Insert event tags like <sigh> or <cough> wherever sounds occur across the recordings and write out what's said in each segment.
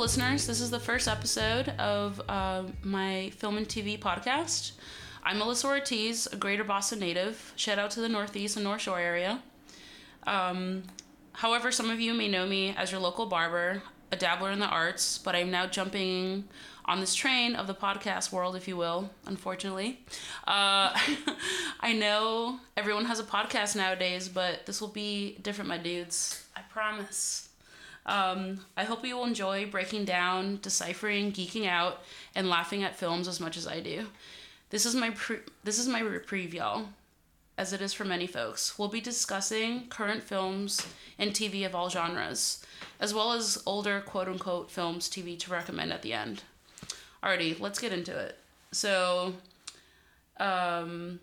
Listeners. This is the first episode of uh, my film and TV podcast. I'm Melissa Ortiz, a greater Boston native. Shout out to the Northeast and North Shore area. Um, however, some of you may know me as your local barber, a dabbler in the arts, but I'm now jumping on this train of the podcast world, if you will, unfortunately. Uh, <laughs> I know everyone has a podcast nowadays, but this will be different, my dudes. I promise. Um, I hope you will enjoy breaking down, deciphering, geeking out, and laughing at films as much as I do. This is my pre- this is my reprieve, y'all, as it is for many folks. We'll be discussing current films and TV of all genres, as well as older quote unquote films, TV to recommend at the end. Alrighty, let's get into it. So, um,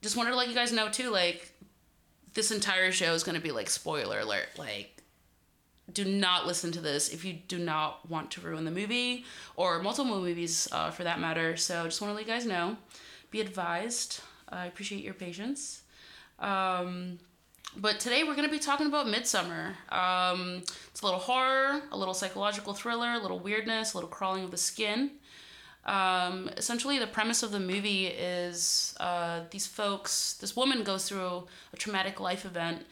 just wanted to let you guys know too, like, this entire show is gonna be like spoiler alert. Like, do not listen to this if you do not want to ruin the movie or multiple movies uh, for that matter. So, just want to let you guys know. Be advised. I appreciate your patience. Um, but today we're going to be talking about Midsommar. Um, it's a little horror, a little psychological thriller, a little weirdness, a little crawling of the skin. Um, essentially, the premise of the movie is uh, these folks, this woman goes through a traumatic life event,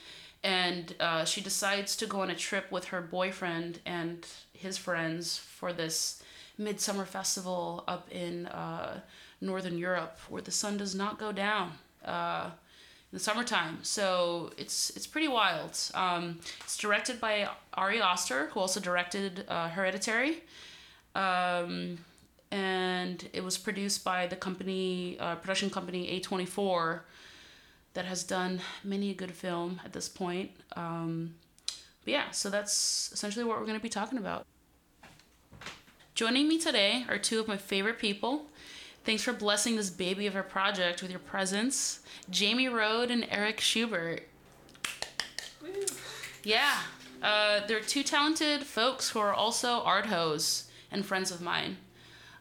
and uh, she decides to go on a trip with her boyfriend and his friends for this midsummer festival up in uh, northern Europe, where the sun does not go down. Uh, in the summertime. So it's it's pretty wild. Um, it's directed by Ari Aster, who also directed uh, Hereditary, um, and it was produced by the company uh, production company A twenty four, that has done many a good film at this point. Um, but yeah, so that's essentially what we're going to be talking about. Joining me today are two of my favorite people. Thanks for blessing this baby of a project with your presence, Jamie Rode and Eric Schubert. Yeah, uh, they're two talented folks who are also art hoes and friends of mine.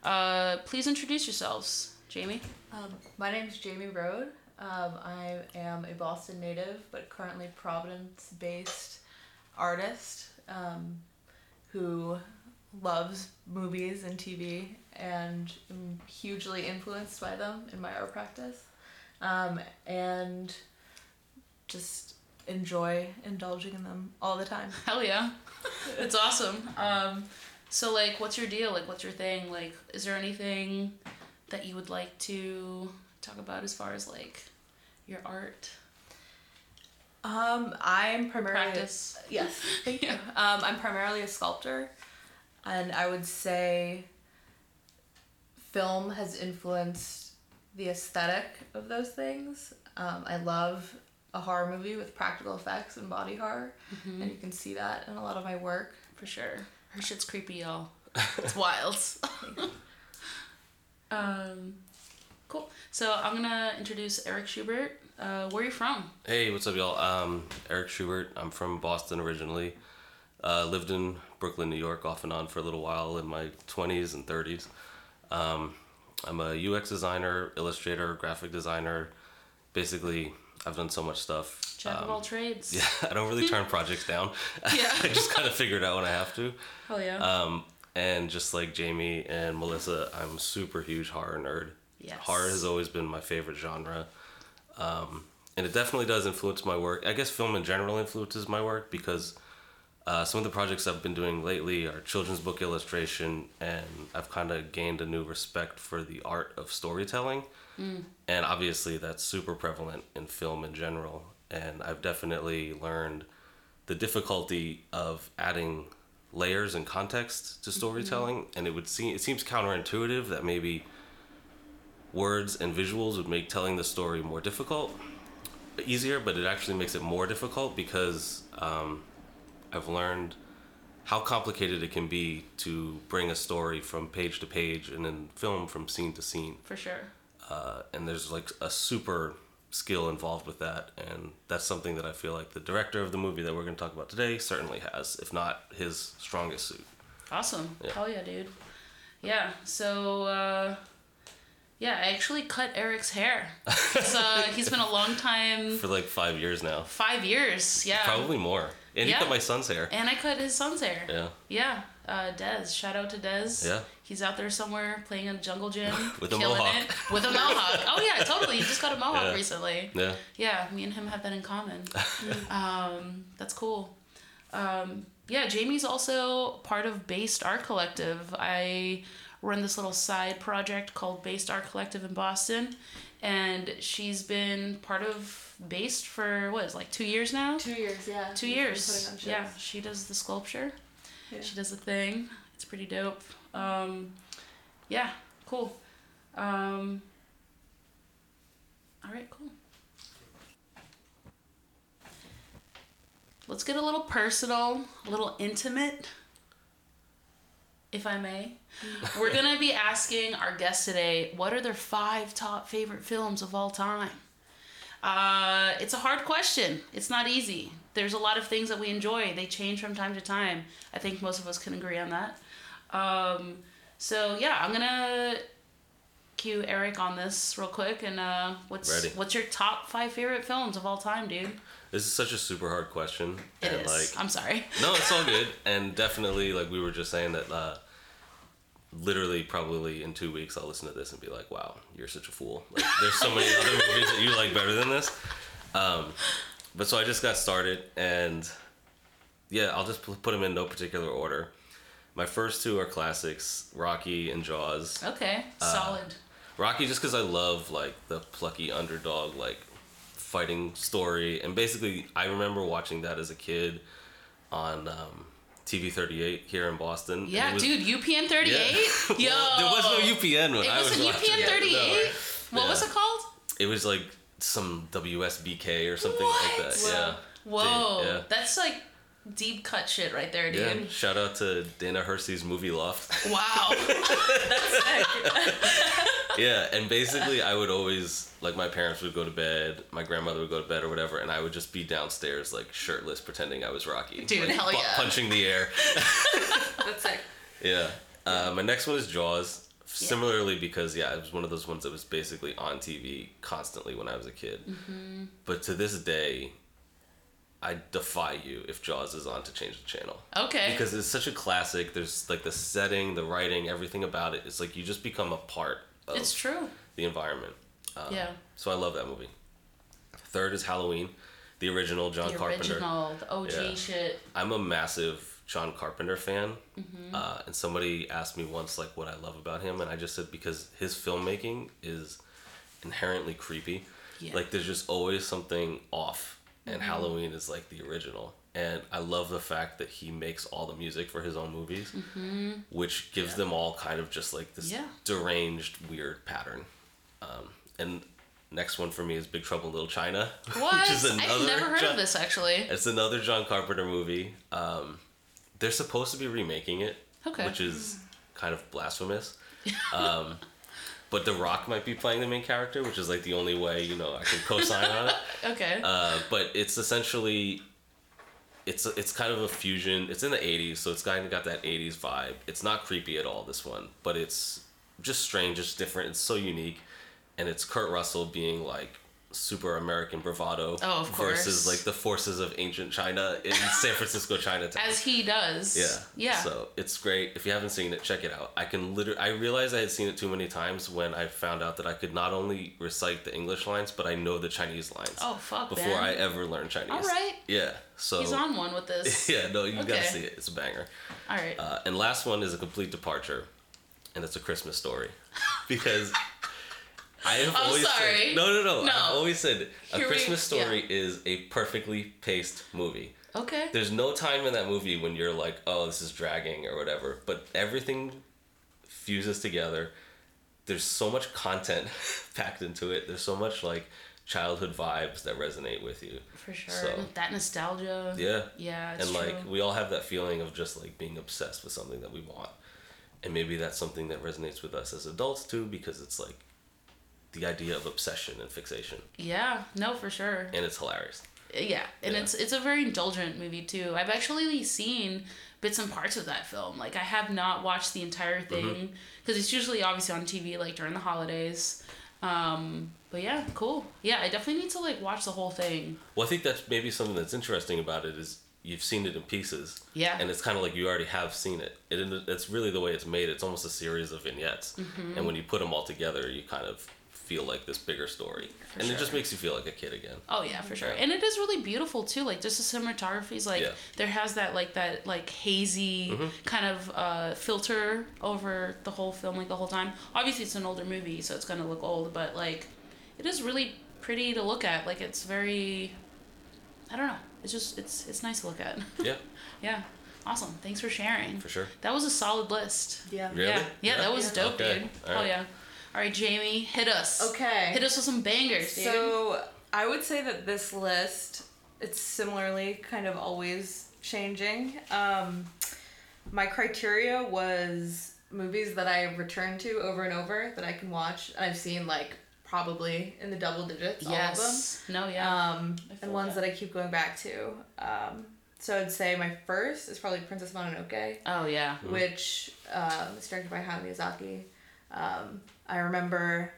Uh, please introduce yourselves, Jamie. Um, my name is Jamie Rode. Um, I am a Boston native, but currently Providence based artist um, who loves movies and TV and am hugely influenced by them in my art practice. Um, and just enjoy indulging in them all the time. <laughs> Hell yeah. it's awesome. Um, so like what's your deal? Like what's your thing? Like is there anything that you would like to talk about as far as like your art? Um, I'm primarily Practice. yes, <laughs> thank you. Um, I'm primarily a sculptor, and I would say film has influenced the aesthetic of those things. Um, I love a horror movie with practical effects and body horror, Mm-hmm. and you can see that in a lot of my work. For sure. Her shit's creepy, y'all. It's wild. <laughs> um, cool. So I'm gonna introduce Eric Schubert. Uh, where are you from? Hey, what's up, y'all? Um, Eric Schubert. I'm from Boston originally. Uh, lived in Brooklyn, New York, off and on for a little while in my 20s and 30s. Um, I'm a UX designer, illustrator, graphic designer. Basically, I've done so much stuff. Jack of Um, all trades. <laughs> Yeah, I don't really turn <laughs> projects down. <laughs> Yeah. I just kind of figure it out when I have to. Hell yeah. Um, and just like Jamie and Melissa, I'm a super huge horror nerd. Yes. Horror has always been my favorite genre. Um, and it definitely does influence my work. I guess film in general influences my work because uh, some of the projects I've been doing lately are children's book illustration, and I've kind of gained a new respect for the art of storytelling. And obviously, that's super prevalent in film in general. And I've definitely learned the difficulty of adding layers and context to storytelling. And it would seem it seems counterintuitive that maybe words and visuals would make telling the story more difficult, easier, but it actually makes it more difficult because um, I've learned how complicated it can be to bring a story from page to page and then film from scene to scene. For sure. Uh, and there's like a super skill involved with that, and that's something that I feel like the director of the movie that we're going to talk about today certainly has, if not his strongest suit. Awesome. Yeah. Hell yeah, dude. Yeah. So, uh, yeah, I actually cut Eric's hair. <laughs> He's, uh, he's been a long time. For like five years now, Five years. Yeah. probably more. And Yeah. he cut my son's hair. And I cut his son's hair. Yeah. Yeah. Uh, Dez. Shout out to Dez. Yeah. He's out there somewhere playing a jungle gym. <laughs> With a mohawk. It. With a mohawk. Oh yeah, totally. He just got a mohawk Yeah. recently. Yeah. Yeah, me and him have that in common. <laughs> um, that's cool. Um, yeah, Jamie's also part of Based Art Collective. I run this little side project called Based Art Collective in Boston, and she's been part of Based for what is like two years now. Two years, yeah. Two years. putting on shows. Yeah, she does the sculpture. Yeah. She does the thing. It's pretty dope. Um, yeah, cool. Um, all right, cool. Let's get a little personal, a little intimate, if I may. <laughs> We're going to be asking our guests today what are their five top favorite films of all time? Uh, it's a hard question. It's not easy. There's a lot of things that we enjoy. They change from time to time. I think most of us can agree on that. Um, so yeah, I'm gonna cue Eric on this real quick. And uh, what's Ready. what's your top five favorite films of all time, dude? This is such a super hard question. It and is. like I'm sorry. No, it's all <laughs> good. And definitely like we were just saying that uh literally probably in two weeks I'll listen to this and be like, Wow, you're such a fool. Like there's so many other movies that you like better than this. Um but so I just got started and yeah, I'll just put them in no particular order. My first two are classics, Rocky and Jaws. Okay, Uh, solid. Rocky just because I love like the plucky underdog like fighting story and basically I remember watching that as a kid on um, TV 38 here in Boston. Yeah, was- dude, UPN <laughs> 38. Yeah. Yo, Well, there was no UPN when It I was, was a watching UPN it. 38. No. What was it called? It was like some WSBK or something What? like that. Yeah. Whoa, Yeah. that's like deep cut shit right there, dude. Yeah. Shout out to Dana Hersey's movie loft. <laughs> Wow, that's <laughs> yeah, and <laughs> basically I would always like my parents would go to bed, my grandmother would go to bed or whatever, and I would just be downstairs like shirtless pretending I was Rocky. Dude, like, hell pu- yeah. Punching the air. That's sick. Yeah. Uh, my next one is Jaws. Similarly, because yeah, it was one of those ones that was basically on TV constantly when I was a kid. Mm-hmm. But to this day, I defy you if Jaws is on to change the channel Okay. because it's such a classic. There's like the setting, the writing, everything about it. It's like you just become a part of it's true. the environment. Um, Yeah. So I love that movie. Third is Halloween, the original John The Carpenter. original, the OG Yeah. shit. I'm a massive John Carpenter fan, Mm-hmm. uh, and somebody asked me once like what I love about him, and I just said because his filmmaking is inherently creepy. Yeah. Like there's just always something off, and Mm-hmm. Halloween is like the original. And I love the fact that he makes all the music for his own movies, which gives them all kind of just like this Mm-hmm. Yeah. deranged, weird pattern. Um, and next one for me is Big Trouble in Little China, What? <laughs> which is another I've never heard John- of this actually. it's another John Carpenter movie. Um, they're supposed to be remaking it, Okay. which is kind of blasphemous. <laughs> Um, but The Rock might be playing the main character, which is like the only way you know I can co-sign on it. <laughs> Okay. Uh, but it's essentially, it's it's kind of a fusion. It's in the '80s, so it's kind of got that '80s vibe. It's not creepy at all. This one, but it's just strange. It's different. It's so unique, and it's Kurt Russell being like super American bravado Oh, of versus like the forces of ancient China in <laughs> San Francisco Chinatown. As he does. Yeah. Yeah. So it's great. If you haven't seen it, check it out. I can literally. I realized I had seen it too many times when I found out that I could not only recite the English lines, but I know the Chinese lines. Oh fuck, Before man. I ever learned Chinese. All right. Yeah. So. He's on one with this. <laughs> Yeah. No, you Okay. gotta see it. It's a banger. All right. Uh, and last one is a complete departure, and it's a Christmas story, <laughs> because. I have I'm always sorry. said no, no, no, No. I've always said a Here we- Christmas story is a perfectly paced movie. okay. There's no time in that movie when you're like, oh, this is dragging or whatever. But everything fuses together. There's so much content <laughs> packed into it. There's so much like childhood vibes that resonate with you. For sure. So- that nostalgia. Yeah. Yeah, it's and true. like we all have that feeling of just like being obsessed with something that we want. And maybe that's something that resonates with us as adults too because it's like the idea of obsession and fixation. yeah. No, for sure. And it's hilarious. Yeah, and Yeah. it's it's a very indulgent movie too. I've actually seen bits and parts of that film. Like I have not watched the entire Mm-hmm. thing because it's usually obviously on TV like during the holidays. Um, but yeah, cool. Yeah, I definitely need to like watch the whole thing. Well, I think that's maybe something that's interesting about it is you've seen it in pieces. Yeah. And it's kind of like you already have seen it. it. It's really the way it's made. It's almost a series of vignettes. Mm-hmm. And when you put them all together, you kind of feel like this bigger story. and it just makes you feel like a kid again. Oh yeah, for sure. And it is really beautiful too. Like just the cinematography is like Yeah. there has that like that like hazy Mm-hmm. kind of uh, filter over the whole film like the whole time. Obviously it's an older movie, so it's gonna look old, but like it is really pretty to look at. Like it's very I don't know. It's just it's it's nice to look at. <laughs> Yeah, yeah. Awesome. Thanks for sharing. for sure. That was a solid list. Yeah. Really? Yeah. Yeah, that was dope, Okay. dude. All Oh yeah. All right, Jamie, hit us. Okay. Hit us with some bangers, dude. So I would say that this list it's similarly kind of always changing. Um, my criteria was movies that I return to over and over that I can watch, and I've seen like probably in the double digits, all of them. yes. No, yeah. Um, and ones that. that I keep going back to. Um, so I'd say my first is probably Princess Mononoke oh yeah. which um, is directed by Hayao Miyazaki. Um, I remember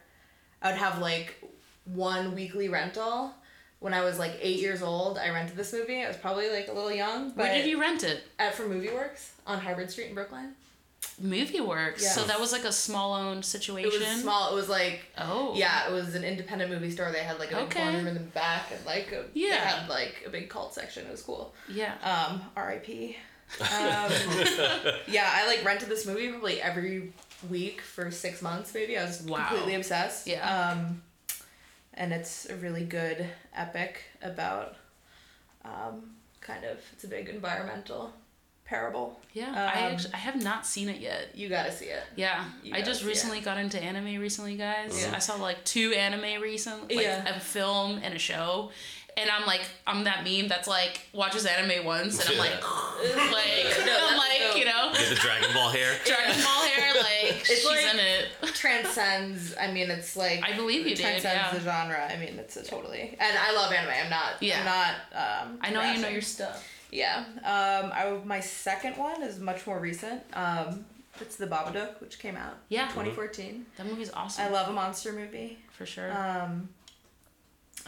I would have like one weekly rental when I was like eight years old. I rented this movie. I was probably like a little young, but Where did you rent it? at for Movie Works on Harvard Street in Brookline. Movie Works. Yeah. So that was like a small owned situation. It situation. was small. It was like Oh. yeah, it was an independent movie store. They had like a big Okay. corner room in the back and like a, they Yeah. had like a big cult section. It was cool. Yeah. Um, R.I.P. <laughs> Um, <laughs> yeah, I like rented this movie probably every week for six months. Maybe I was Wow. completely obsessed. Yeah. Um, and it's a really good epic about, um, kind of it's a big environmental parable. Yeah. I um, actually, I have not seen it yet. You gotta see it. Yeah. I just see it. recently got into anime recently, guys. Yeah. I saw like two anime recently, like Yeah. a film and a show. And I'm like, I'm that meme that's like watches anime once, and I'm like, Yeah. like, <laughs> <laughs> No, I'm like, dope. you know, Get the Dragon Ball hair. <laughs> Dragon Ball hair, like she's like- in it. Transcends. I mean, it's like I believe you did. transcends Yeah. the genre. I mean, it's a totally. And I love anime. I'm not. Yeah. I'm not. Um, I know you know your stuff. Yeah. Um, I, my second one is much more recent. Um, it's The Babadook, which came out Yeah. in 2014. That movie's awesome. I love a monster movie. for sure. Um,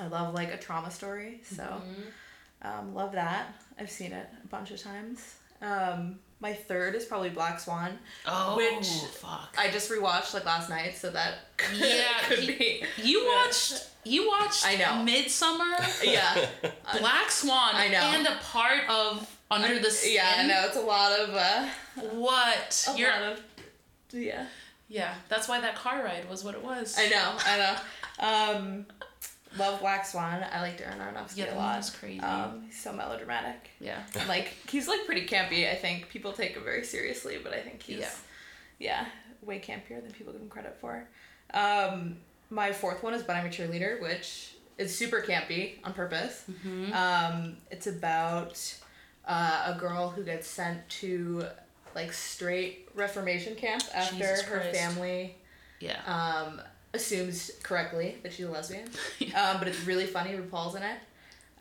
I love like a trauma story, so Mm-hmm. um, love that. I've seen it a bunch of times. Um, my third is probably Black Swan. oh, which- fuck. I just rewatched like last night, so that <laughs> could, Yeah, could he- be. You watched you watched I know. Midsommar, <laughs> Yeah, <laughs> Black Swan, I know. and a part of Under the Skin. yeah. I know it's a lot of uh, What? a You're lot of yeah. yeah. That's why that car ride was what it was. I know, I know. Um, love Black Swan. I like Darren Aronofsky Yeah, a lot. was crazy. Um, he's so melodramatic. yeah. And, <laughs> like he's like pretty campy. I think people take him very seriously, but I think he's Yeah. yeah, way campier than people give him credit for. Um, my fourth one is But I'm a Cheerleader, which is super campy on purpose. Mm-hmm. Um, it's about uh, a girl who gets sent to like straight Reformation camp after her family Yeah. um, assumes correctly that she's a lesbian. <laughs> um, but it's really funny. RuPaul's in it.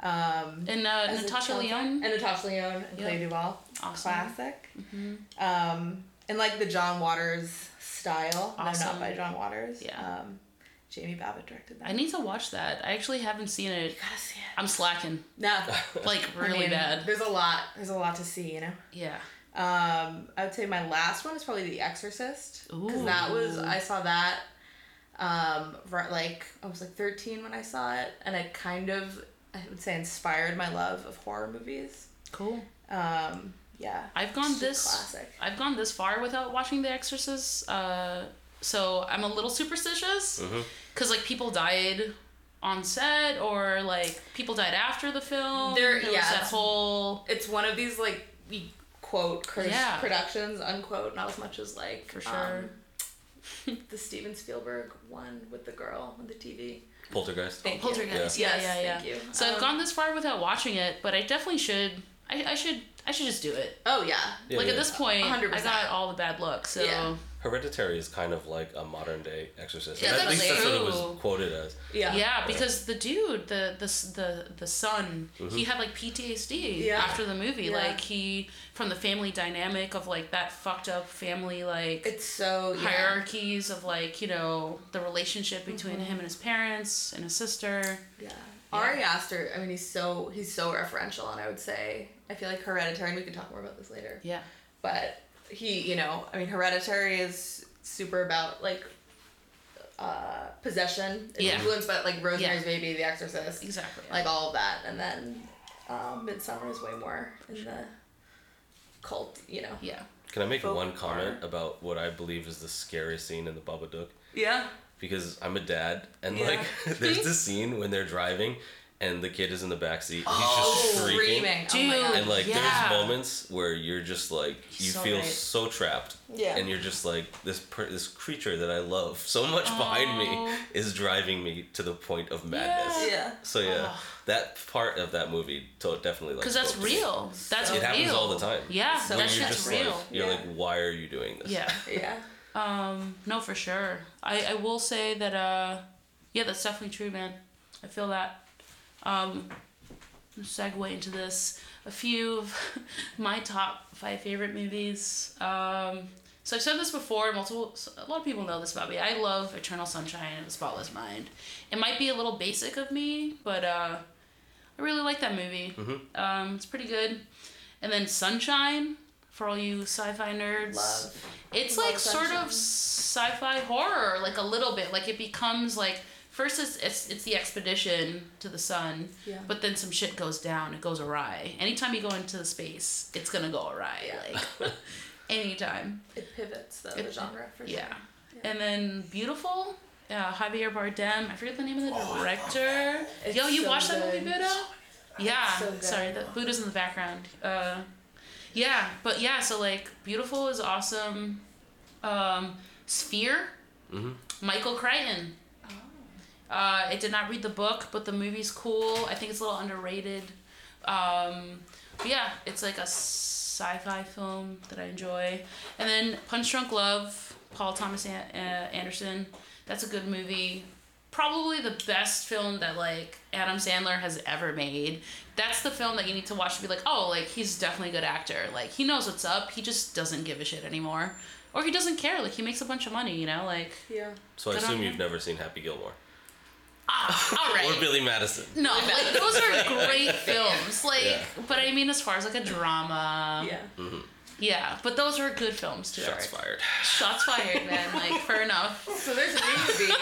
Um, and uh, Natasha Lyonne. and Natasha Lyonne and Clea Yeah. Duvall. Awesome. Classic. Mm-hmm. Um, and like the John Waters style. No, not by John Waters. Yeah. Um, Jamie Babbit directed that. I need to watch that. I actually haven't seen it. You gotta see it. I'm slacking No. <laughs> like I really mean, bad. There's a lot. There's a lot to see. You know. Yeah. Um, I would say my last one is probably The Exorcist because that was I saw that. Um, right, like I was like thirteen when I saw it, and it kind of I would say inspired my love of horror movies. Cool. Um, yeah. I've gone this classic. I've gone this far without watching The Exorcist. Uh, so I'm a little superstitious Mhm. because like people died on set or like people died after the film. There- was yeah, that it's- whole It's one of these like you quote curse Yeah. productions unquote, not as much as like For sure. um, <laughs> the Steven Spielberg one with the girl on the TV. Poltergeist. Thank you. Poltergeist. Yeah, Yes, yeah, yeah. thank you. So I've Um, gone this far without watching it, but I definitely should. I, I should. I should just do it. Oh yeah. Yeah, like yeah. at this point, I 100%. got all the bad luck. So Yeah. Hereditary is kind of like a modern day Exorcist. Yeah, At that's least that's what it was quoted as. Yeah. Yeah, because the dude, the the the the son, Mm-hmm. he had like PTSD Yeah. after the movie. Yeah. Like he from the family dynamic of like that fucked up family like It's so yeah. hierarchies of like you know the relationship between Mm-hmm. him and his parents and his sister. Yeah. Ari Aster, I mean, he's so he's so referential, and I would say I feel like Hereditary. and We can talk more about this later. Yeah. But he, you know, I mean, Hereditary is super about like uh, possession. It's Yeah. influenced by like Rosemary's Yeah. Baby, The Exorcist, Exactly. like all of that, and then um, Midsommar is way more in the cult, you know. yeah. Can I make Folk one comment horror. about what I believe is the scariest scene in the Babadook? Yeah. Because I'm a dad, and Yeah. like, <laughs> there's this scene when they're driving, and the kid is in the back seat. He's Oh, just screaming. Oh my Dude. God. And like, Yeah. there's moments where you're just like, you So feel right. so trapped, Yeah. and you're just like, this per- this creature that I love so much behind me Oh. is driving me to the point of madness. Yeah. So yeah, Oh. that part of that movie to- definitely like Because that's spoke to me. real. That's It real. happens all the time. Yeah, So When that you're just real. like, you're Yeah. like, why are you doing this? yeah. <laughs> Yeah. Um, no, for sure. I, I will say that, uh, yeah, that's definitely true, man. I feel that. Um, segue into this. A few of <laughs> my top five favorite movies. Um, so I've said this before. Multiple. A lot of people know this about me. I love Eternal Sunshine of the Spotless Mind. It might be a little basic of me, but uh, I really like that movie. Um, it's pretty good. And then Sunshine for all you sci-fi nerds. Love. It's Love like sort of sci-fi horror, like a little bit. Like it becomes like first it's it's, it's the expedition to the sun, Yeah. but then some shit goes down. It goes awry. Anytime you go into the space, it's gonna go awry. Yeah. Like <laughs> anytime. It pivots though It- the genre for sure. Yeah. And then Biutiful. Uh, Javier Bardem. I forget the name of the director. It's Yo, you so watched that movie, good. Buddha? Yeah. so. Sorry, the Buddha's in the background. Uh, yeah, but yeah, so like Biutiful is awesome. Um, Sphere. Mhm. Michael Crichton. Uh, I did not read the book, but the movie's cool. I think it's a little underrated. Um, but yeah, it's like a sci-fi film that I enjoy. And then Punch Drunk Love, Paul Thomas An- uh, Anderson. That's a good movie. Probably the best film that like Adam Sandler has ever made. That's the film that you need to watch to be like, oh, like he's definitely a good actor. Like he knows what's up. He just doesn't give a shit anymore, or he doesn't care. Like he makes a bunch of money, you know. Like Yeah. So I assume you. you've never seen Happy Gilmore <laughs> all right. or Billy Madison. No, like those are great <laughs> films. Like, Yeah. but I mean, as far as like a drama, Yeah. Mm-hmm. yeah. But those are good films too. Shots Eric. fired. Shots fired, man. <laughs> Like, fair enough. So there's a movie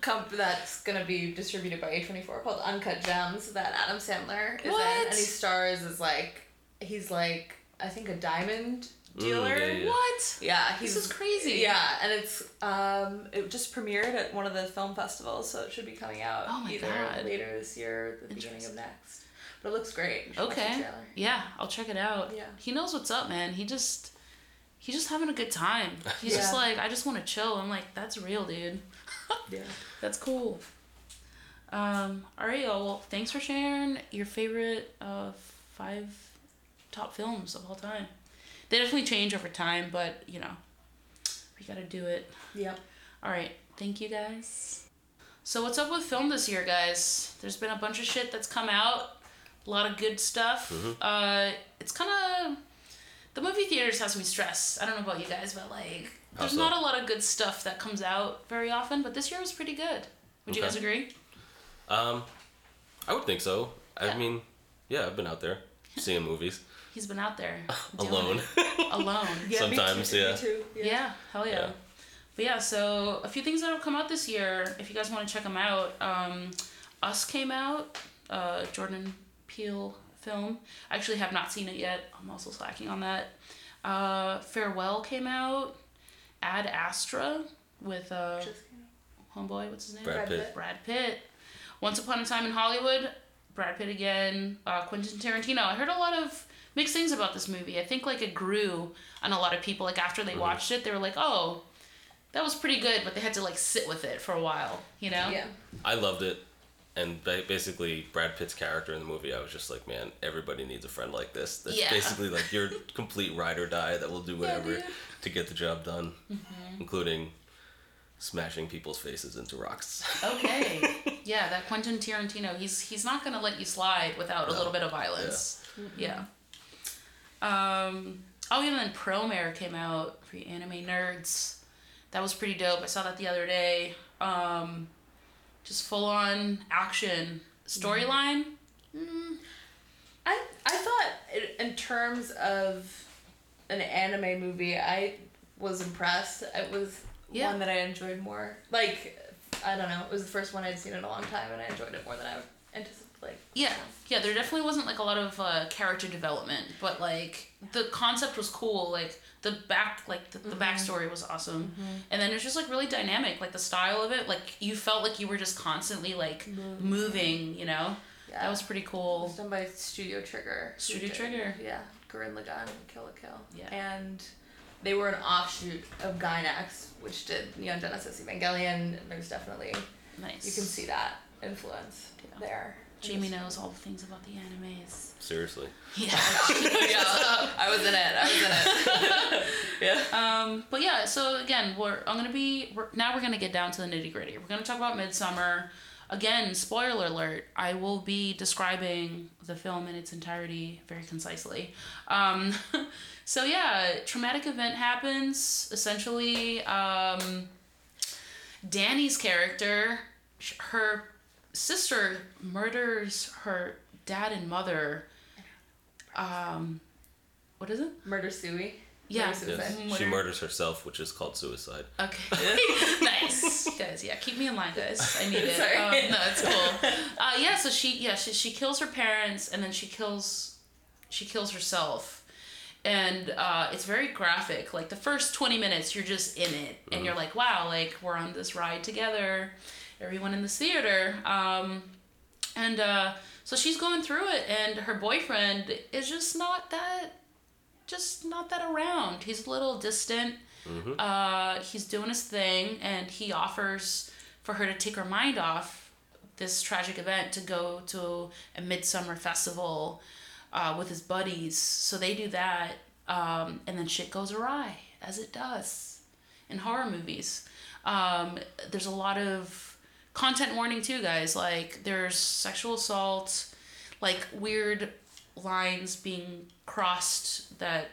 comp- that's gonna be distributed by A24 called Uncut Gems that Adam Sandler is in, and he stars as like he's like I think a diamond Mm, dealer. yeah, yeah. What? Yeah, he's This is crazy. Yeah, and it's um it just premiered at one of the film festivals, so it should be coming out Oh my either God. later this year or the beginning of next. But it looks great. You should watch the Okay. Yeah, I'll check it out. Yeah. He knows what's up, man. He just, he's just having a good time. He's just like, I just want to chill. I'm like, that's real, dude. <laughs> Yeah. That's cool. Um, all right, y'all. Well, thanks for sharing your favorite uh, five top films of all time. They definitely change over time, but you know, we gotta do it. Yep. All right, thank you guys. So what's up with film this year, guys? There's been a bunch of shit that's come out, a lot of good stuff. Uh, it's kind of the movie theaters has me stressed. I don't know about you guys, but like, there's so? not a lot of good stuff that comes out very often. But this year was pretty good. Would you guys agree? Um, I would think so. Yeah. I mean, yeah, I've been out there seeing movies He's been out there alone. alone. <laughs> Yeah, me Sometimes, too, yeah. Me too. Yeah. hell yeah. Yeah. But yeah, so a few things that'll come out this year. If you guys want to check them out, um, Us came out, uh, Jordan Peele film. I actually have not seen it yet. I'm also slacking on that. Uh, Farewell came out. Ad Astra with uh, homeboy. What's his name? Brad Brad Pitt. Pitt. Brad Pitt. Once Upon a Time in Hollywood, Brad Pitt again. Uh, Quentin Tarantino. I heard a lot of mixed things about this movie. I think like it grew on a lot of people. Like after they watched it, they were like, "Oh, that was pretty good," but they had to like sit with it for a while. You know? Yeah. I loved it. And basically, Brad Pitt's character in the movie, I was just like, man, everybody needs a friend like this. That's Yeah. basically like your <laughs> complete ride or die that will do whatever dude. to get the job done, Mm-hmm. including smashing people's faces into rocks. Okay. <laughs> yeah, that Quentin Tarantino. He's he's not gonna let you slide without a little bit of violence. Yeah. Um. Oh, and then Promare came out for anime nerds. That was pretty dope. I saw that the other day. Um, just full on action. Storyline, I I thought in terms of an anime movie, I was impressed. It was Yeah. one that I enjoyed more. Like I don't know, it was the first one I'd seen in a long time, and I enjoyed it more than I anticipated. Like yeah, yeah. There definitely wasn't like a lot of uh, character development, but like the concept was cool. Like the back, like the, the backstory was awesome, and then it's just like really dynamic. Like the style of it, like you felt like you were just constantly like moving. You know, yeah, that was pretty It cool. was done by Studio Trigger. Studio Trigger. Yeah, Gurren Lagann, Kill la Kill. Yeah. And they were an offshoot of Gainax, which did Neon Genesis Evangelion. and There's definitely Nice. you can see that influence Yeah. there. Jamie knows all the things about the animes. Seriously. <laughs> Yeah. <laughs> yeah, I was in it. I was in it. <laughs> yeah. Um, but yeah, so again, we're I'm gonna be we're, now we're gonna get down to the nitty gritty. We're gonna talk about Midsommar. Again, spoiler alert: I will be describing the film in its entirety very concisely. Um, so yeah, traumatic event happens. Essentially, um, Danny's character, her sister murders her dad and mother. Um, what is it? Murder Suey. Yeah. Murder Yes. suicide. She murders herself, which is called suicide. Okay. <laughs> <laughs> nice. Guys, yeah, keep me in line, guys. I need it. Sorry. Um, no, it's cool. <laughs> Uh, yeah, so she yeah, she, she kills her parents and then she kills she kills herself. And uh, it's very graphic. Like the first 20 minutes you're just in it and you're like, wow, like we're on this ride together. Everyone in the theater. Um, and uh, so she's going through it and her boyfriend is just not that just not that around. He's a little distant. Uh, he's doing his thing, and he offers for her to take her mind off this tragic event to go to a midsummer festival uh, with his buddies. So they do that, um, and then shit goes awry, as it does in horror movies. Um, there's a lot of content warning too, guys. Like there's sexual assault, like weird lines being crossed that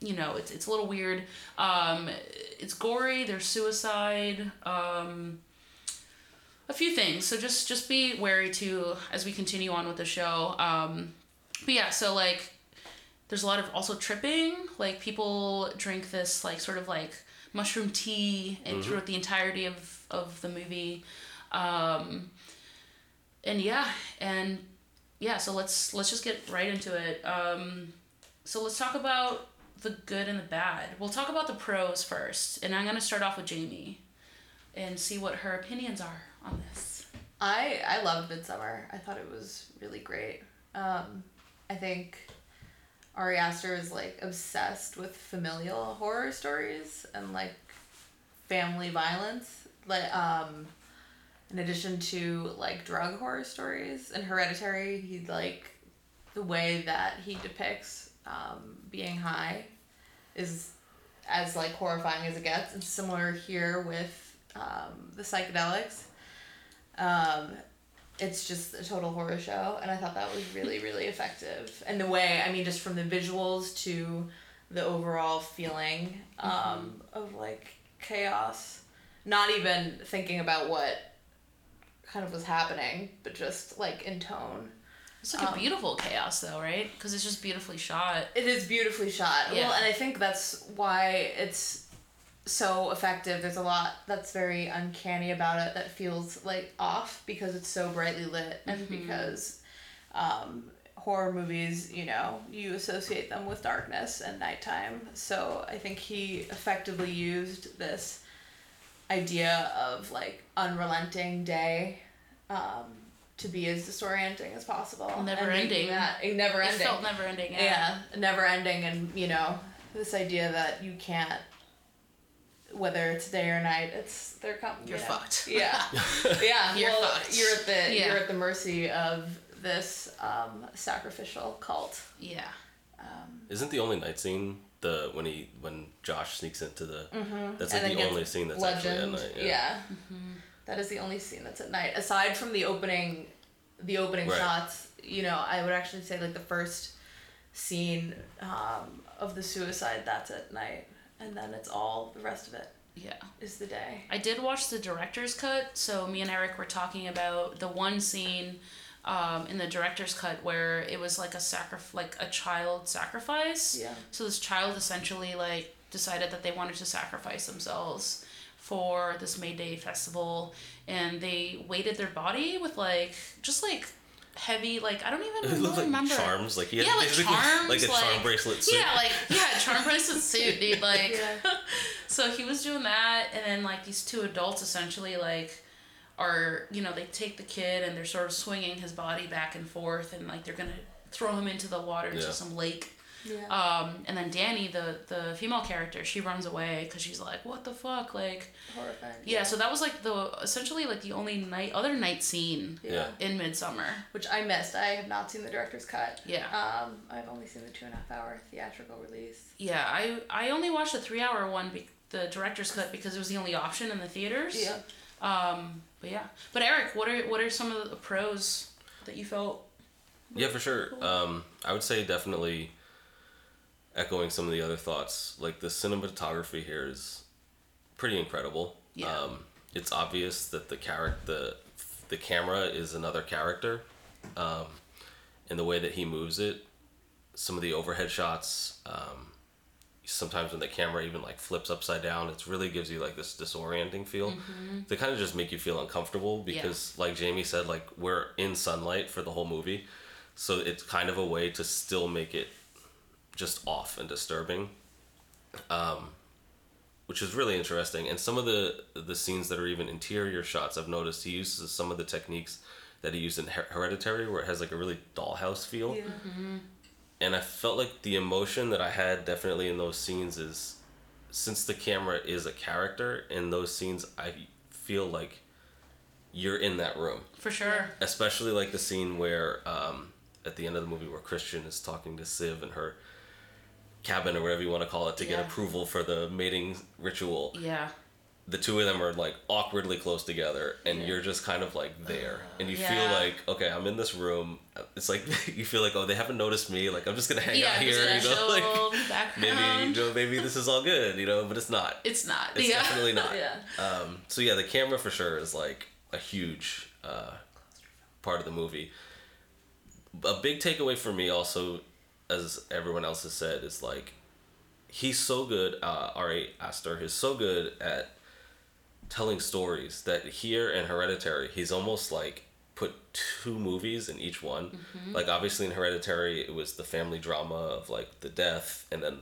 you know it's, it's a little weird. Um, it's gory there's suicide um, a few things. So just just be wary too as we continue on with the show. Um, but yeah so like there's a lot of also tripping. Like people drink this like sort of like mushroom tea and throughout the entirety of of the movie um, and yeah and yeah so let's let's just get right into it um, so let's talk about the good and the bad we'll talk about the pros first and i'm to start off with jamie and see what her opinions are on this I I loved Midsommar. I thought it was really great. Um, I think Ari Aster is like obsessed with familial horror stories and like family violence. Like um, in addition to like drug horror stories and Hereditary, he like the way that he depicts um, being high is as like horrifying as it gets. It's similar here with um, the psychedelics. Um, it's just a total horror show, and I thought that was really, really effective. And the way, I mean, just from the visuals to the overall feeling um, of like chaos, not even thinking about what kind of was happening, but just like in tone. it's like a Um, beautiful chaos though right because it's just beautifully shot It is beautifully shot. Yeah. Well, and I think that's why it's so effective. There's a lot that's very uncanny about it that feels like off because it's so brightly lit and because um, horror movies, you know, you associate them with darkness and nighttime. So I think he effectively used this idea of like unrelenting day um, to be as disorienting as possible. Never and ending. That, never it ending felt never ending yeah never ending and you know this idea that you can't whether it's day or night it's they're coming You're fucked. <laughs> yeah <laughs> yeah You're well, fucked. you're at the Yeah. you're at the mercy of this um, sacrificial cult yeah Um, Isn't the only night scene the when he when Josh sneaks into the that's like the only scene that's actually at night. yeah, That is the only scene that's at night. Aside from the opening the opening Right. shots you know i would actually say like the first scene um, of the suicide that's at night. And then it's all the rest of it yeah. is the day. I did watch the director's cut, so me and Eric were talking about the one scene um, in the director's cut where it was like a sacri- like a child sacrifice. Yeah. So this child essentially like decided that they wanted to sacrifice themselves for this May Day festival, and they weighted their body with like just like heavy like I don't even <laughs> looked like remember charms, like he had Yeah, like <laughs> charms, like a charm like- bracelet suit. yeah, like yeah, charm bracelet <laughs> suit, dude. Like, Yeah. so he was doing that, and then like these two adults essentially like are you know they take the kid and they're sort of swinging his body back and forth, and like they're gonna throw him into the water into Yeah. some lake. Yeah. Um, and then Danny, the the female character, she runs away because she's like, "What the fuck?" Like, Horrifying. yeah. So that was like the essentially like the only night other night scene Yeah. Yeah. in Midsommar. Which I missed. I have not seen the director's cut. Yeah. Um, I've only seen the two and a half hour theatrical release. Yeah, I I only watched the three hour one, be- the director's cut, because it was the only option in the theaters. Yeah. Um, but yeah. But Eric, what are what are some of the pros that you felt? Yeah, for sure. Um, I would say definitely echoing some of the other thoughts. Like the cinematography here is pretty incredible. Yeah. Um, it's obvious that the character, the the camera is another character, um, in the way that he moves it. Some of the overhead shots. Um, sometimes when the camera even like flips upside down, it really gives you like this disorienting feel. They kind of just make you feel uncomfortable because, like Jamie said, like we're in sunlight for the whole movie, so it's kind of a way to still make it just off and disturbing. Um, which is really interesting, and some of the the scenes that are even interior shots, I've noticed he uses some of the techniques that he used in Her- Hereditary, where it has like a really dollhouse feel and I felt like the emotion that I had definitely in those scenes is since the camera is a character in those scenes I feel like you're in that room For sure. especially like the scene where um, at the end of the movie where Christian is talking to Siv in her cabin or whatever you want to call it to get approval for the mating ritual Yeah. The two of them are like awkwardly close together and Yeah. you're just kind of like there and you Yeah. feel like okay i'm in this room it's like <laughs> you feel like oh they haven't noticed me like i'm just gonna hang yeah. out here you know like chill, <laughs> maybe you know, maybe this is all good you know but it's not It's not. it's yeah. definitely not <laughs> Yeah. um, so yeah the camera for sure is like a huge uh, part of the movie a big takeaway for me also as everyone else has said is like he's so good uh, ari aster is so good at telling stories that here in hereditary he's almost like put two movies in each one. Like obviously in hereditary it was the family drama of like the death and then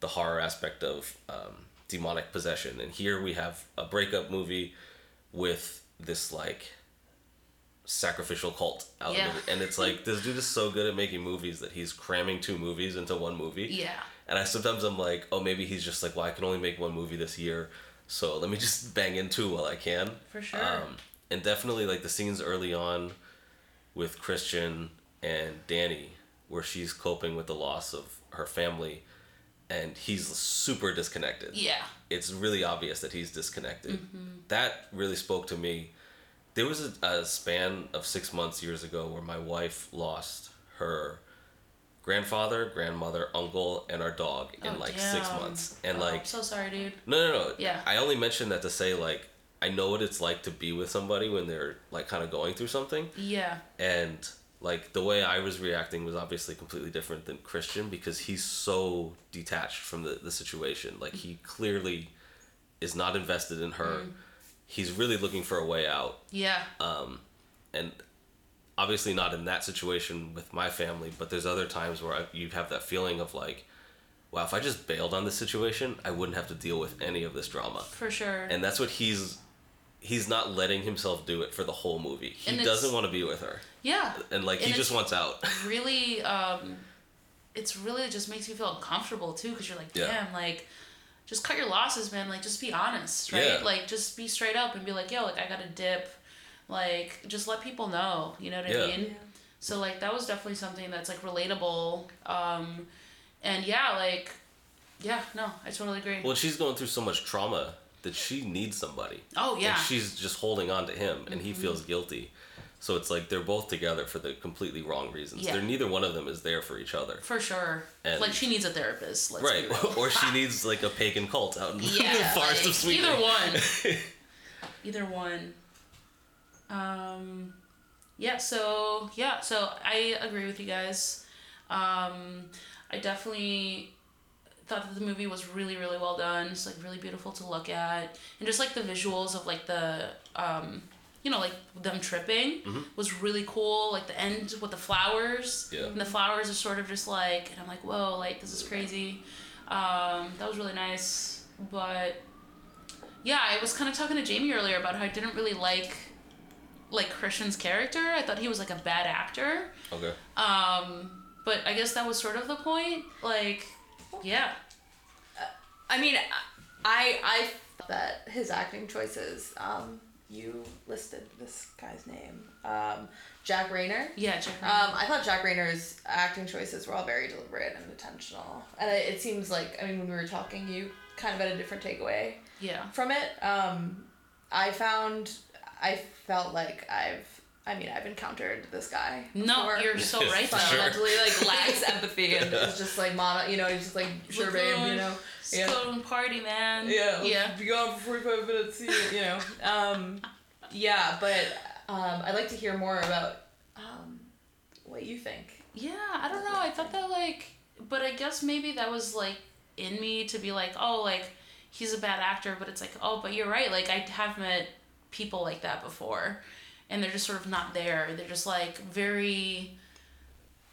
the horror aspect of um, demonic possession. And here we have a breakup movie with this like sacrificial cult out Yeah. of it and it's like this dude is so good at making movies that he's cramming two movies into one movie. Yeah. and I sometimes I'm like, oh, maybe he's just like, well, I can only make one movie this year, so let me just bang in two while I can. For sure. Um, and definitely like the scenes early on with Christian and Danny, where she's coping with the loss of her family, and he's super disconnected. Yeah. It's really obvious that he's disconnected. Mm-hmm. That really spoke to me. There was a, a span of six months years ago where my wife lost her grandfather, grandmother, uncle, and our dog in Oh, like six months. And Oh, like, I'm so sorry, dude. no, no, no. Yeah. I only mentioned that to say like I know what it's like to be with somebody when they're like kind of going through something, Yeah. and like the way I was reacting was obviously completely different than Christian because he's so detached from the the situation. Like he clearly is not invested in her. Mm. He's really looking for a way out Yeah. um, and obviously not in that situation with my family but there's other times where I, you have that feeling of like wow if i just bailed on this situation i wouldn't have to deal with any of this drama For sure. and that's what he's he's not letting himself do it for the whole movie he doesn't want to be with her yeah. and like he just wants out <laughs> really um it's really just makes you feel uncomfortable too because you're like Yeah. damn like just cut your losses man like just be honest right Yeah. like just be straight up and be like yo like i got a dip like just let people know you know what Yeah. i mean? Yeah. so like that was definitely something that's like relatable um and yeah like yeah no i totally agree. Well she's going through so much trauma that she needs somebody. Oh yeah. Mm-hmm. and she's just holding on to him and he feels guilty. So it's like they're both together for the completely wrong reasons. Yeah. they're neither one of them is there for each other. For sure. And- like she needs a therapist let's right. <laughs> or she <laughs> needs like a pagan cult out in <laughs> yeah the forest like, of sweden. either one. Either one um yeah, so yeah, so I agree with you guys. Um, I definitely thought that the movie was really really well done. It's like really beautiful to look at, and just like the visuals of like the um, you know like them tripping was really cool. Like the end with the flowers, Yeah. and the flowers are sort of just like, and I'm like, whoa, like this is crazy. Um, that was really nice, but yeah, I was kind of talking to Jamie earlier about how I didn't really like like Christian's character. I thought he was like a bad actor. Okay. Um, but I guess that was sort of the point. Like, yeah, I mean, I I thought that his acting choices. Um, you listed this guy's name, um, Jack Reynor. yeah, Jack. Um, I thought Jack Reynor's acting choices were all very deliberate and intentional, and it, it seems like I mean when we were talking, you kind of had a different takeaway yeah, from it. Um, I found I felt like I've. I mean, I've encountered this guy. no, you're so <laughs> right. though. Sure. fundamentally like lacks empathy and is just like mono, you know, he's just like sure, babe, you know, Let's yeah. go and party, man. yeah, yeah. be gone for forty five minutes, see you, you know, um, yeah, but um, I'd like to hear more about um, what you think. Yeah, I don't know. I thought that like, but I guess maybe that was like in me to be like, oh, like he's a bad actor, but it's like, oh, but you're right. Like I have met people like that before, and they're just sort of not there. They're just like very.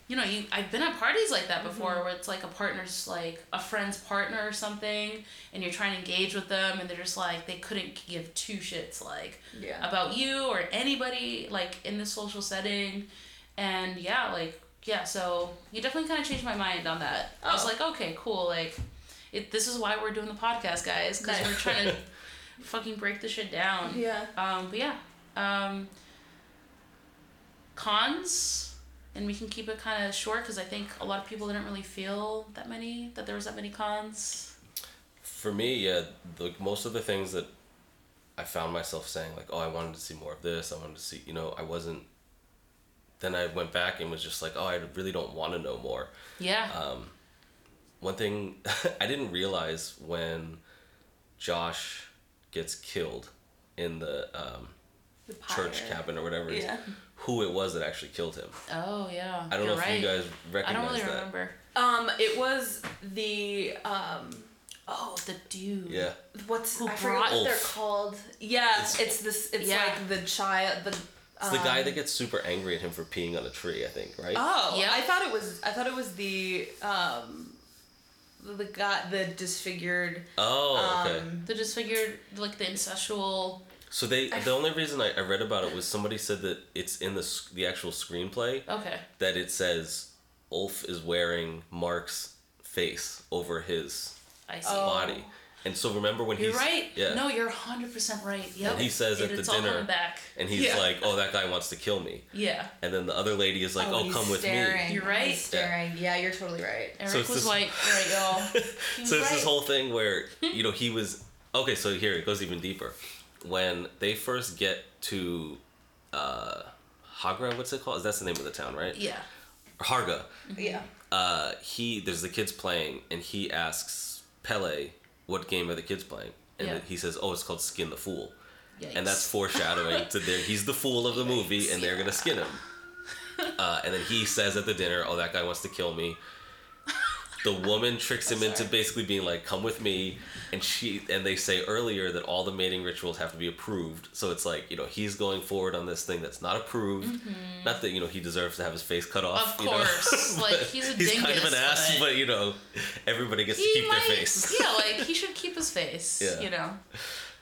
You know, you I've been at parties like that before mm-hmm. where it's like a partner's like a friend's partner or something, and you're trying to engage with them, and they're just like they couldn't give two shits like Yeah. about you or anybody like in this social setting and yeah like yeah so you definitely kind of changed my mind on that i was Oh. like okay cool like it, this is why we're doing the podcast guys because we're trying <laughs> to fucking break the shit down Yeah. um but yeah um cons and we can keep it kind of short because i think a lot of people didn't really feel that many that there was that many cons For me, yeah, like most of the things that I found myself saying, like, oh, I wanted to see more of this. I wanted to see, you know, I wasn't. Then I went back and was just like, oh, I really don't want to know more. yeah Um, one thing <laughs> I didn't realize when Josh gets killed in the um, The church cabin or whatever, Yeah. who it was that actually killed him. oh yeah I don't You're know if you guys recognize that. i don't really that. remember Um, it was the um, oh the dude Yeah. what's Who I forget brought- what they're called. Yeah, It's- it's, this. It's Yeah. like the child. The It's the guy that gets super angry at him for peeing on a tree, I think, right? Oh, Yeah. I thought it was. I thought it was the um, the guy, the disfigured. oh, okay. Um, the disfigured like the incestual So they the only reason I, I read about it was somebody said that it's in the the actual screenplay okay that it says Ulf is wearing Mark's face over his i see Oh. Body. And so remember when you're he's right yeah. no you're 100% right yep And he says It- at the it's dinner- coming back and he's Yeah. like, "Oh, that guy wants to kill me." yeah And then the other lady is like, "Oh, he's come with me." You're right. He's staring. Yeah. you're totally right. eric So it's was this- white right y'all <laughs> He so it's right. this whole thing where <laughs> you know he was okay. So here it goes even deeper. When they first get to uh, Hagra, what's it called? Is That's the name of the town, right? yeah Or Harga. Yeah. uh, he there's the kids playing and he asks Pelle what game are the kids playing? And Yeah. he says oh it's called Skin the Fool. Yikes. and that's foreshadowing to there he's the fool of the movie and they're gonna skin him. Uh, and then he says at the dinner oh that guy wants to kill me the woman tricks him into basically being like come with me and she and they say earlier that all the mating rituals have to be approved so it's like you know he's going forward on this thing that's not approved mm-hmm. not that you know he deserves to have his face cut off Of you know, course. Like, but <laughs> he's a he's kind of an ass but- but you know everybody gets to keep might, their face yeah like he should keep his face Yeah. you know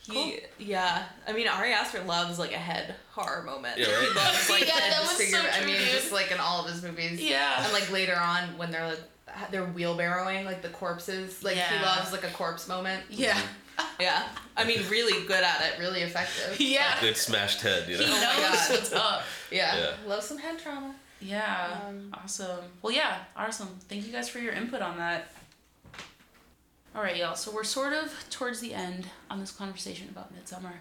He, yeah, I mean Ari Aster loves like a head horror moment. Yeah, right? He loves like Yeah, the that was so disfigurement. I mean, dude. just like in all of his movies. Yeah. And like later on when they're like ha- they're wheelbarrowing like the corpses. Like he loves like a corpse moment. yeah Yeah. I mean, really good at it. Really effective. <laughs> yeah good smashed head you know Oh my knows what's up Yeah. Yeah. Love some head trauma. yeah Um, awesome well yeah awesome thank you guys for your input on that all right y'all so we're sort of towards the end on this conversation about midsommar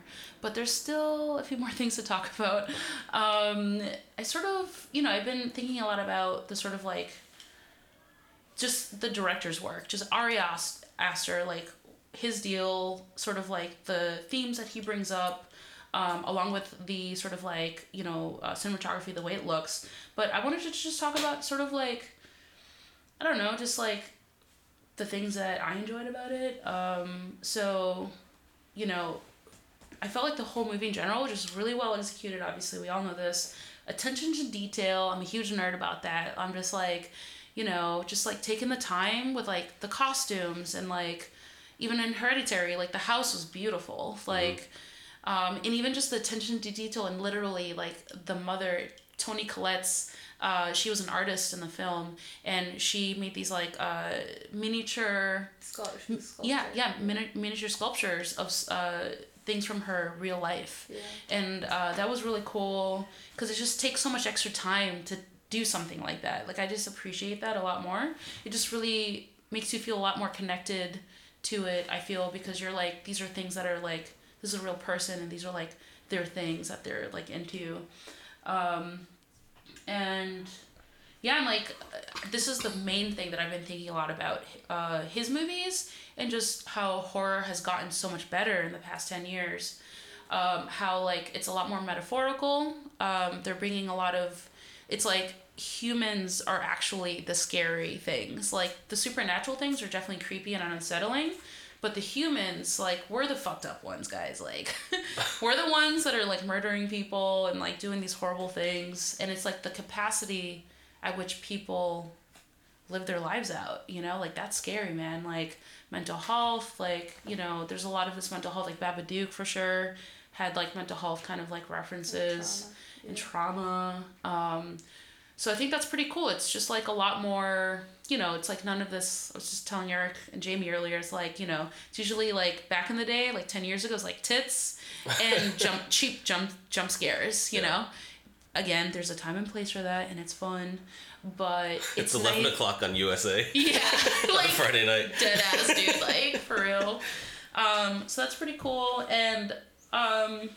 but there's still a few more <laughs> things to talk about um, i sort of you know i've been thinking a lot about the sort of like just the director's work just ari aster like his deal sort of like the themes that he brings up um, along with the sort of like you know uh, cinematography, the way it looks. But I wanted to just talk about sort of like I don't know, just like the things that I enjoyed about it. Um, so, you know, I felt like the whole movie in general was just really well executed. Obviously, we all know this. Attention to detail. I'm a huge nerd about that. I'm just like, you know, just like taking the time with like the costumes and like even in Hereditary, like the house was beautiful. Like, um, and even just the attention to detail and literally like the mother, Toni Collette's uh, she was an artist in the film, and she made these like uh, miniature. Sculpture. Yeah, yeah, mini- miniature sculptures of uh, things from her real life, Yeah. and uh, that was really cool because it just takes so much extra time to do something like that. Like I just appreciate that a lot more. It just really makes you feel a lot more connected to it. I feel because you're like these are things that are like this is a real person, and these are like their things that they're like into. Um, and yeah, I'm like, uh, this is the main thing that I've been thinking a lot about uh, his movies and just how horror has gotten so much better in the past 10 years. Um, how, like, it's a lot more metaphorical. Um, they're bringing a lot of, it's like humans are actually the scary things. Like, the supernatural things are definitely creepy and unsettling. But the humans, like, we're the fucked up ones, guys. Like, <laughs> we're the ones that are like murdering people and like doing these horrible things. And it's like the capacity at which people live their lives out, you know? Like, that's scary, man. Like, mental health, like, you know, there's a lot of this mental health, like Babadook for sure had like mental health kind of like references and trauma. Um, so I think that's pretty cool. It's just like a lot more, you know, it's like none of this. I was just telling Eric and Jamie earlier, it's like, you know, it's usually like back in the day, like 10 years ago, it's like tits and <laughs> jump, cheap jump, jump scares, you Yeah. know? Again, there's a time and place for that and it's fun, but it's, It's, 11 nice- o'clock on USA <laughs> Yeah. <laughs> like, Friday night. dead ass dude like for real um so that's pretty cool and um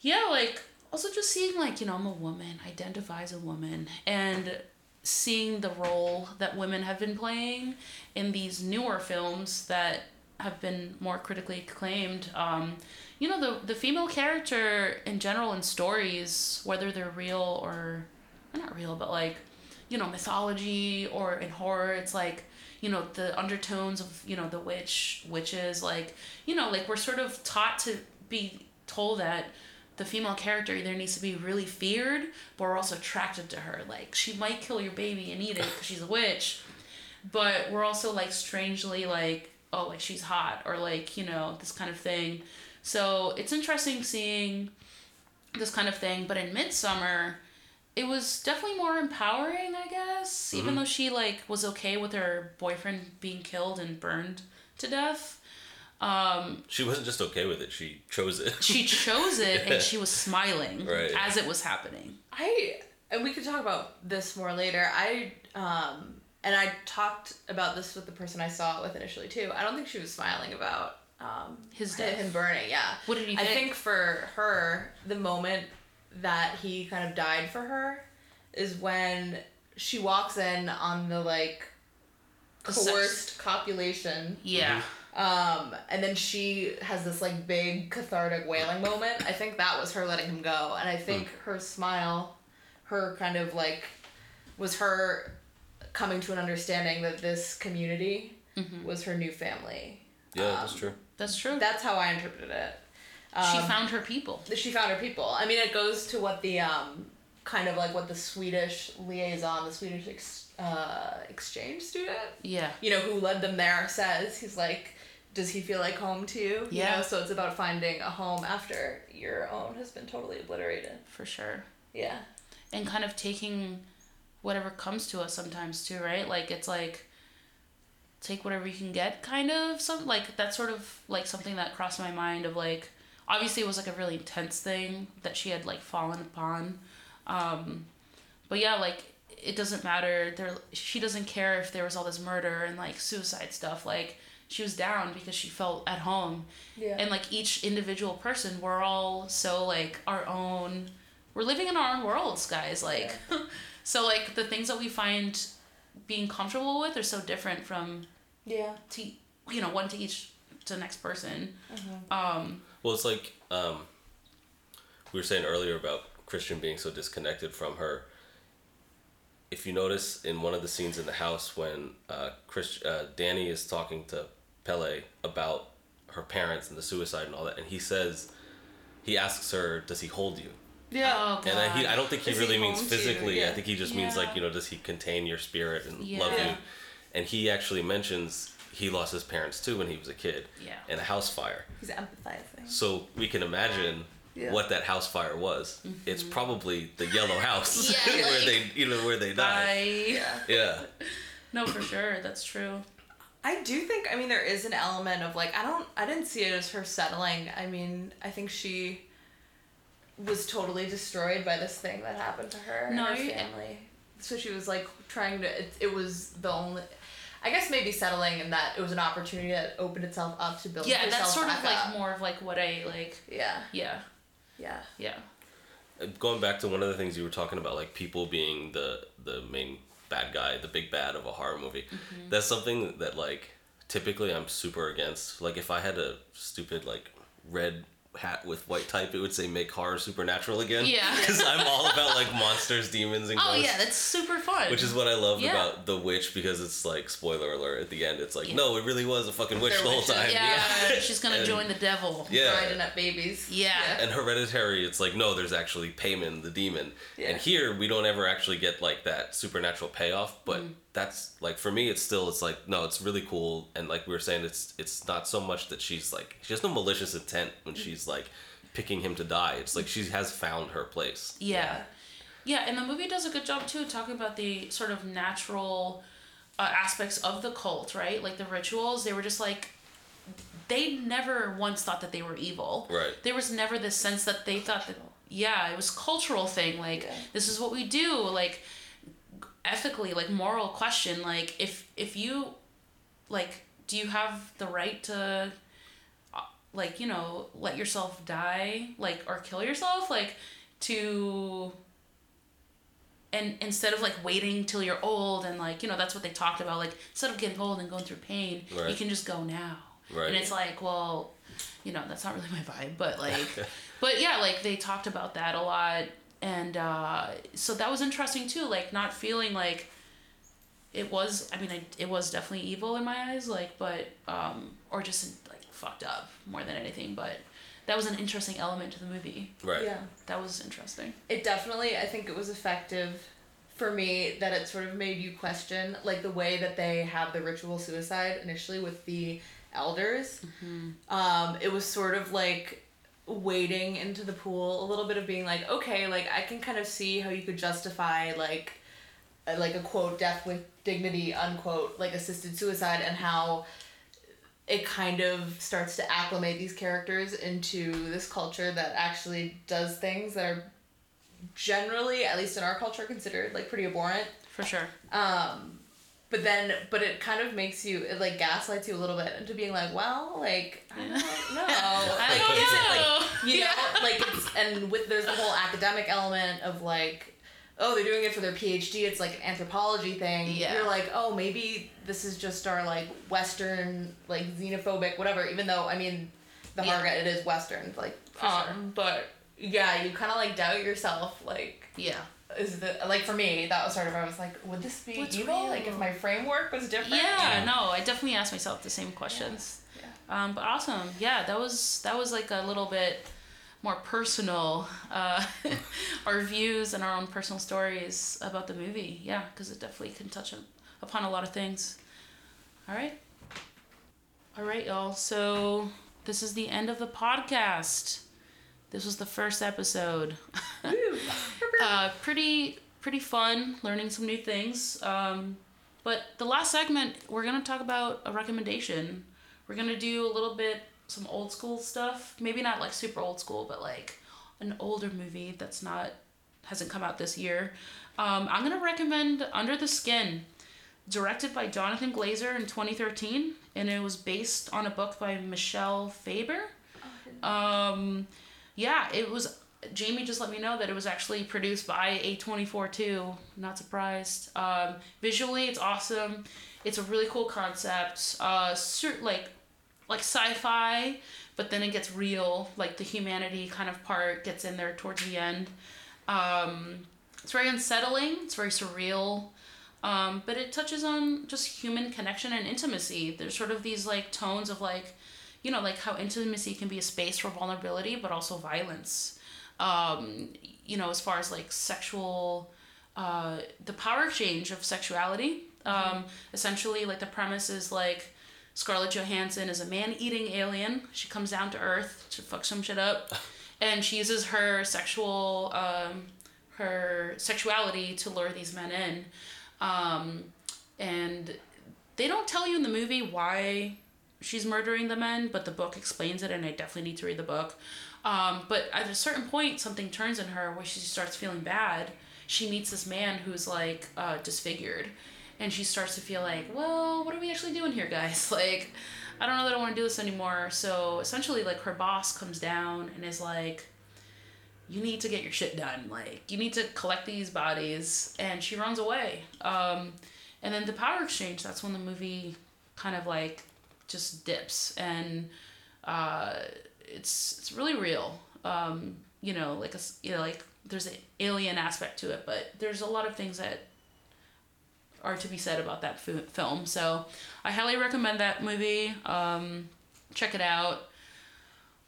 yeah like also just seeing like you know i'm a woman identify as a woman and seeing the role that women have been playing in these newer films that have been more critically acclaimed um you know the the female character in general in stories whether they're real or not real but like you know mythology or in horror it's like you know the undertones of you know the witch witches like you know like we're sort of taught to be told that the female character either needs to be really feared but we're also attracted to her. Like she might kill your baby and eat it because she's a witch but we're also like strangely like oh like she's hot or like you know this kind of thing. So it's interesting seeing this kind of thing but in midsommar it was definitely more empowering i guess even mm-hmm. though she like was okay with her boyfriend being killed and burned to death um She wasn't just okay with it, she chose it. she <laughs> chose it and she was smiling Right. as it was happening I and we could talk about this more later. I um and I talked about this with the person I saw it with initially too. I don't think she was smiling about um His hi- death. him burning. Yeah. What did you I think? think for her, the moment that he kind of died for her is when she walks in on the like coerced copulation yeah um, and then she has this like big cathartic wailing moment. I think that was her letting him go, and I think her smile, her kind of like, was her coming to an understanding that this community was her new family. yeah, that's Um, true. that's true That's how I interpreted it. she Um, found her people she found her people. I mean, it goes to what the um, kind of like what the Swedish liaison, the Swedish ex- uh, exchange student, yeah you know, who led them there says. He's like, does he feel like home to you? You Yeah. know, so it's about finding a home after your own has been totally obliterated. for sure Yeah. and kind of taking whatever comes to us sometimes too right like it's like take whatever you can get kind of some like that's sort of like something that crossed my mind of like obviously it was like a really intense thing that she had like fallen upon um but yeah like it doesn't matter there she doesn't care if there was all this murder and like suicide stuff like she was down because she felt at home Yeah. and like each individual person we're all so like our own we're living in our own worlds guys like <laughs> so like the things that we find being comfortable with are so different from yeah. to you know one to each to the next person Mm-hmm. um Well, it's like um, we were saying earlier about Christian being so disconnected from her. If you notice in one of the scenes in the house when uh, Chris, uh, Danny is talking to Pelle about her parents and the suicide and all that, and he says, he asks her, "Does he hold you?" Yeah. Oh, And I, he, I don't think he Does he really means hold you? physically. I think he just means like you know, does he contain your spirit and Yeah. love you? Yeah. And he actually mentions he lost his parents too when he was a kid Yeah. in a house fire. He's empathizing. So we can imagine Yeah. what that house fire was. It's probably the yellow house Mm-hmm. Yeah, <laughs> where like- they you know where they died. I Yeah. Yeah. no for sure. That's true. I do think I mean there is an element of like I don't I didn't see it as her settling. I mean, I think she was totally destroyed by this thing that happened to her No, and her family. So she was like trying to it, it was the only I guess maybe settling in that it was an opportunity that opened itself up to build Yeah, herself that's sort of back like up. more of like what I like. Yeah. Yeah, Yeah. yeah. Uh, Going back to one of the things you were talking about, like people being the the main bad guy, the big bad of a horror movie. Mm-hmm. That's something that like typically I'm super against. Like if I had a stupid like red hat with white type, it would say make horror supernatural again. Yeah. <laughs> Because I'm all about like monsters, demons, and Oh yeah, that's super fun. Which is what I love Yeah. about the witch because it's like spoiler alert at the end. It's like Yeah. no, it really was a fucking witch They're the whole witches. time. yeah, she's gonna <laughs> And- join the devil. Yeah. Grinding up babies. Yeah. And hereditary, it's like no, there's actually Paimon, the demon. Yeah. And here we don't ever actually get like that supernatural payoff, but Mm. That's like for me, it's still it's like no, it's really cool. And like we were saying, it's it's not so much that she's like she has no malicious intent when Mm. she's like picking him to die. It's like she has found her place. Yeah. Yeah, and the movie does a good job too talking about the sort of natural uh, aspects of the cult, right? Like the rituals, they were just like they never once thought that they were evil. Right. There was never this sense that they thought that yeah, it was cultural thing like Yeah. this is what we do like ethically like moral question like if if you like do you have the right to uh, like you know let yourself die like or kill yourself? Like to and instead of like waiting till you're old and like you know that's what they talked about like instead of getting old and going through pain you can just go now. Right. and it's like well you know that's not really my vibe but like <laughs> but yeah like they talked about that a lot and uh so that was interesting too like not feeling like it was i mean I, it was definitely evil in my eyes like but um or just like fucked up more than anything but that was an interesting element to the movie Right. Yeah. that was interesting It definitely, I think it was effective for me that it sort of made you question, like the way that they have the ritual suicide initially with the elders. Um, it was sort of like wading into the pool, a little bit of being like, okay, like I can kind of see how you could justify like, uh, like a quote, death with dignity, unquote, like assisted suicide, and how it kind of starts to acclimate these characters into this culture that actually does things that are generally, at least in our culture, considered like pretty abhorrent. for sure Um, but then, but it kind of makes you, it like gaslights you a little bit into being like, well, like I don't know, <laughs> I like, don't is it, know. like you know, like it's and with there's the whole academic element of like. Oh, they're doing it for their PhD. It's like an anthropology thing. Yeah. You're like, oh, maybe this is just our like Western, like xenophobic, whatever. Even though, I mean, the Yeah. Harga it is Western, like, For um, sure. but yeah, you kind of like doubt yourself, like, yeah is the like for me that was sort of I was like, would this be What's evil? real? Like if my framework was different. yeah no i definitely asked myself the same questions. Yeah. um but awesome. Yeah that was that was like a little bit more personal uh <laughs> our views and our own personal stories about the movie. Yeah because it definitely can touch on, upon a lot of things. All right all right y'all. So this is the end of the podcast this was the first episode. <laughs> Uh, pretty pretty fun learning some new things. Um, but the last segment we're gonna talk about a recommendation. We're gonna do a little bit some old school stuff. Maybe not like super old school but like an older movie that's not hasn't come out this year. Um, i'm gonna recommend under the skin directed by jonathan glazer in 2013 and it was based on a book by michel faber. Um, yeah, it was. Jamie just let me know that it was actually produced by A24 too. Not surprised. Um, visually, it's awesome. It's a really cool concept. Uh, cert, like like sci-fi, but then it gets real. Like the humanity kind of part gets in there towards the end. Um, it's very unsettling. It's very surreal. Um, but it touches on just human connection and intimacy. There's sort of these like tones of like, you know, like how intimacy can be a space for vulnerability, but also violence. Um, you know, as far as like sexual, uh, the power change of sexuality. Um, essentially, like the premise is like Scarlett Johansson is a man-eating alien. She comes down to Earth to fuck some shit up, <laughs> and she uses her sexual, um, her sexuality to lure these men in. Um, and they don't tell you in the movie why she's murdering the men, but the book explains it, and I definitely need to read the book. Um, but at a certain point, something turns in her where she starts feeling bad. She meets this man who's like uh, disfigured, and she starts to feel like, well, what are we actually doing here, guys? <laughs> Like, I don't know that I want to do this anymore. So essentially, like, her boss comes down and is like, you need to get your shit done. Like, you need to collect these bodies. And she runs away. Um, and then the power exchange, that's when the movie kind of like just dips. And uh, it's, it's really real. Um, you know, like, a, you know, like, there's an alien aspect to it, but there's a lot of things that are to be said about that fu- film. So I highly recommend that movie. Um, check it out.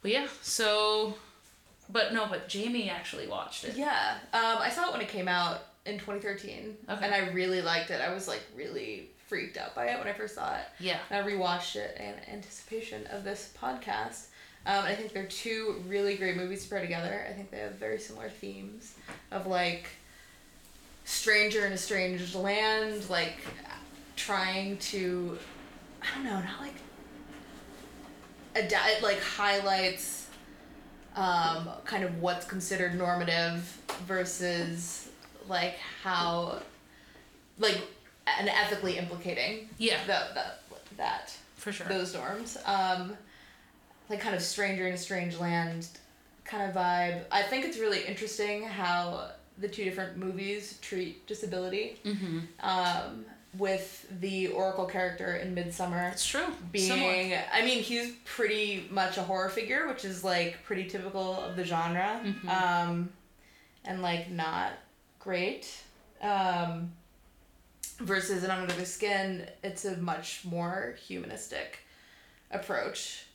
But yeah, so, but no, but Jamie actually watched it. Yeah, um, I saw it when it came out in 2013, Okay. and I really liked it. I was like really freaked out by it when I first saw it. Yeah. And I rewatched it in anticipation of this podcast. Um, I think they're two really great movies to pair together. I think they have very similar themes of like stranger in a strange land, like trying to, I don't know, not like adapt. It like highlights um, kind of what's considered normative versus like how like and ethically implicating Yeah, that that that for sure. those norms. Um, like kind of stranger in a strange land kind of vibe. I think it's really interesting how the two different movies treat disability. Mm-hmm. Um, with the Oracle character in Midsommar It's true. being, Similar. I mean, he's pretty much a horror figure, which is like pretty typical of the genre, Mhm. um, and like not great. Um, versus in Under the Skin, it's a much more humanistic approach,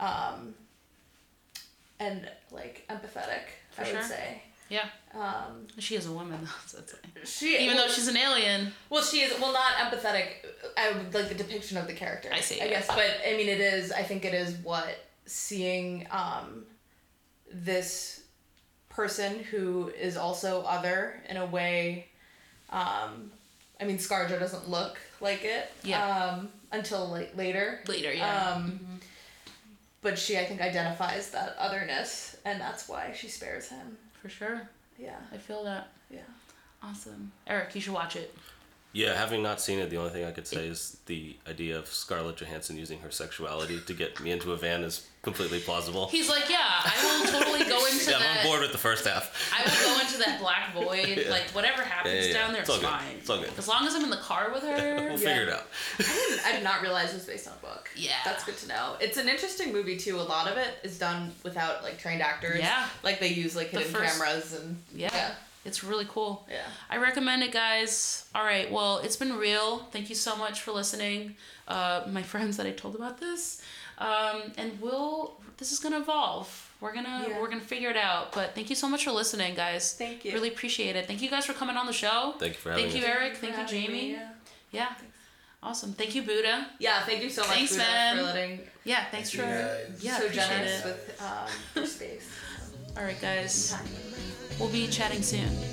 um, and like empathetic. For I would say. Yeah. Um, She is a woman, though. So that's like, she even well, though she's an alien. well, she is well not empathetic. I would like the depiction of the character. I see, I yeah. guess, but I mean, it is. I think it is what seeing um, this person who is also other in a way. Um, I mean, ScarJo doesn't look like it. Yeah. Um, until like later. Later, yeah. Um, But she, I think, identifies that otherness, and that's why she spares him. for sure. Yeah. I feel that. Yeah. Awesome. Eric, you should watch it. Yeah, having not seen it, the only thing I could say is the idea of Scarlett Johansson using her sexuality to get me into a van is completely plausible. He's like, yeah, I will <laughs> totally go into yeah, that. I'm on board with the first half. I will go into that black void. <laughs> Yeah. Like whatever happens Yeah, yeah, yeah. down there, It's it's, all good. fine. It's all good. As long as I'm in the car with her. <laughs> We'll Yeah. figure it out. I didn't, I did not realize it was based on a book. Yeah. That's good to know. It's an interesting movie too. A lot of it is done without like trained actors. Yeah. Like they use like hidden first- cameras and Yeah. Yeah. It's really cool. Yeah. I recommend it, guys. All right. Well, it's been real. Thank you so much for listening, uh, my <laughs> friends that I told about this. Um, and we'll. This is gonna evolve. We're gonna Yeah. we're gonna figure it out. But thank you so much for listening, guys. Thank you. Really appreciate it. Thank you guys for coming on the show. Thank you for having Thank you, me. Eric. for Thank you, Jamie. me, Yeah. Yeah. Awesome. Thank you, Buddha. Yeah, thank you so much Thanks, Buddha, man. for letting Yeah. Thanks Thank for. you, guys. Yeah. so appreciate generous it. with um, your space. All right, guys. We'll be chatting soon.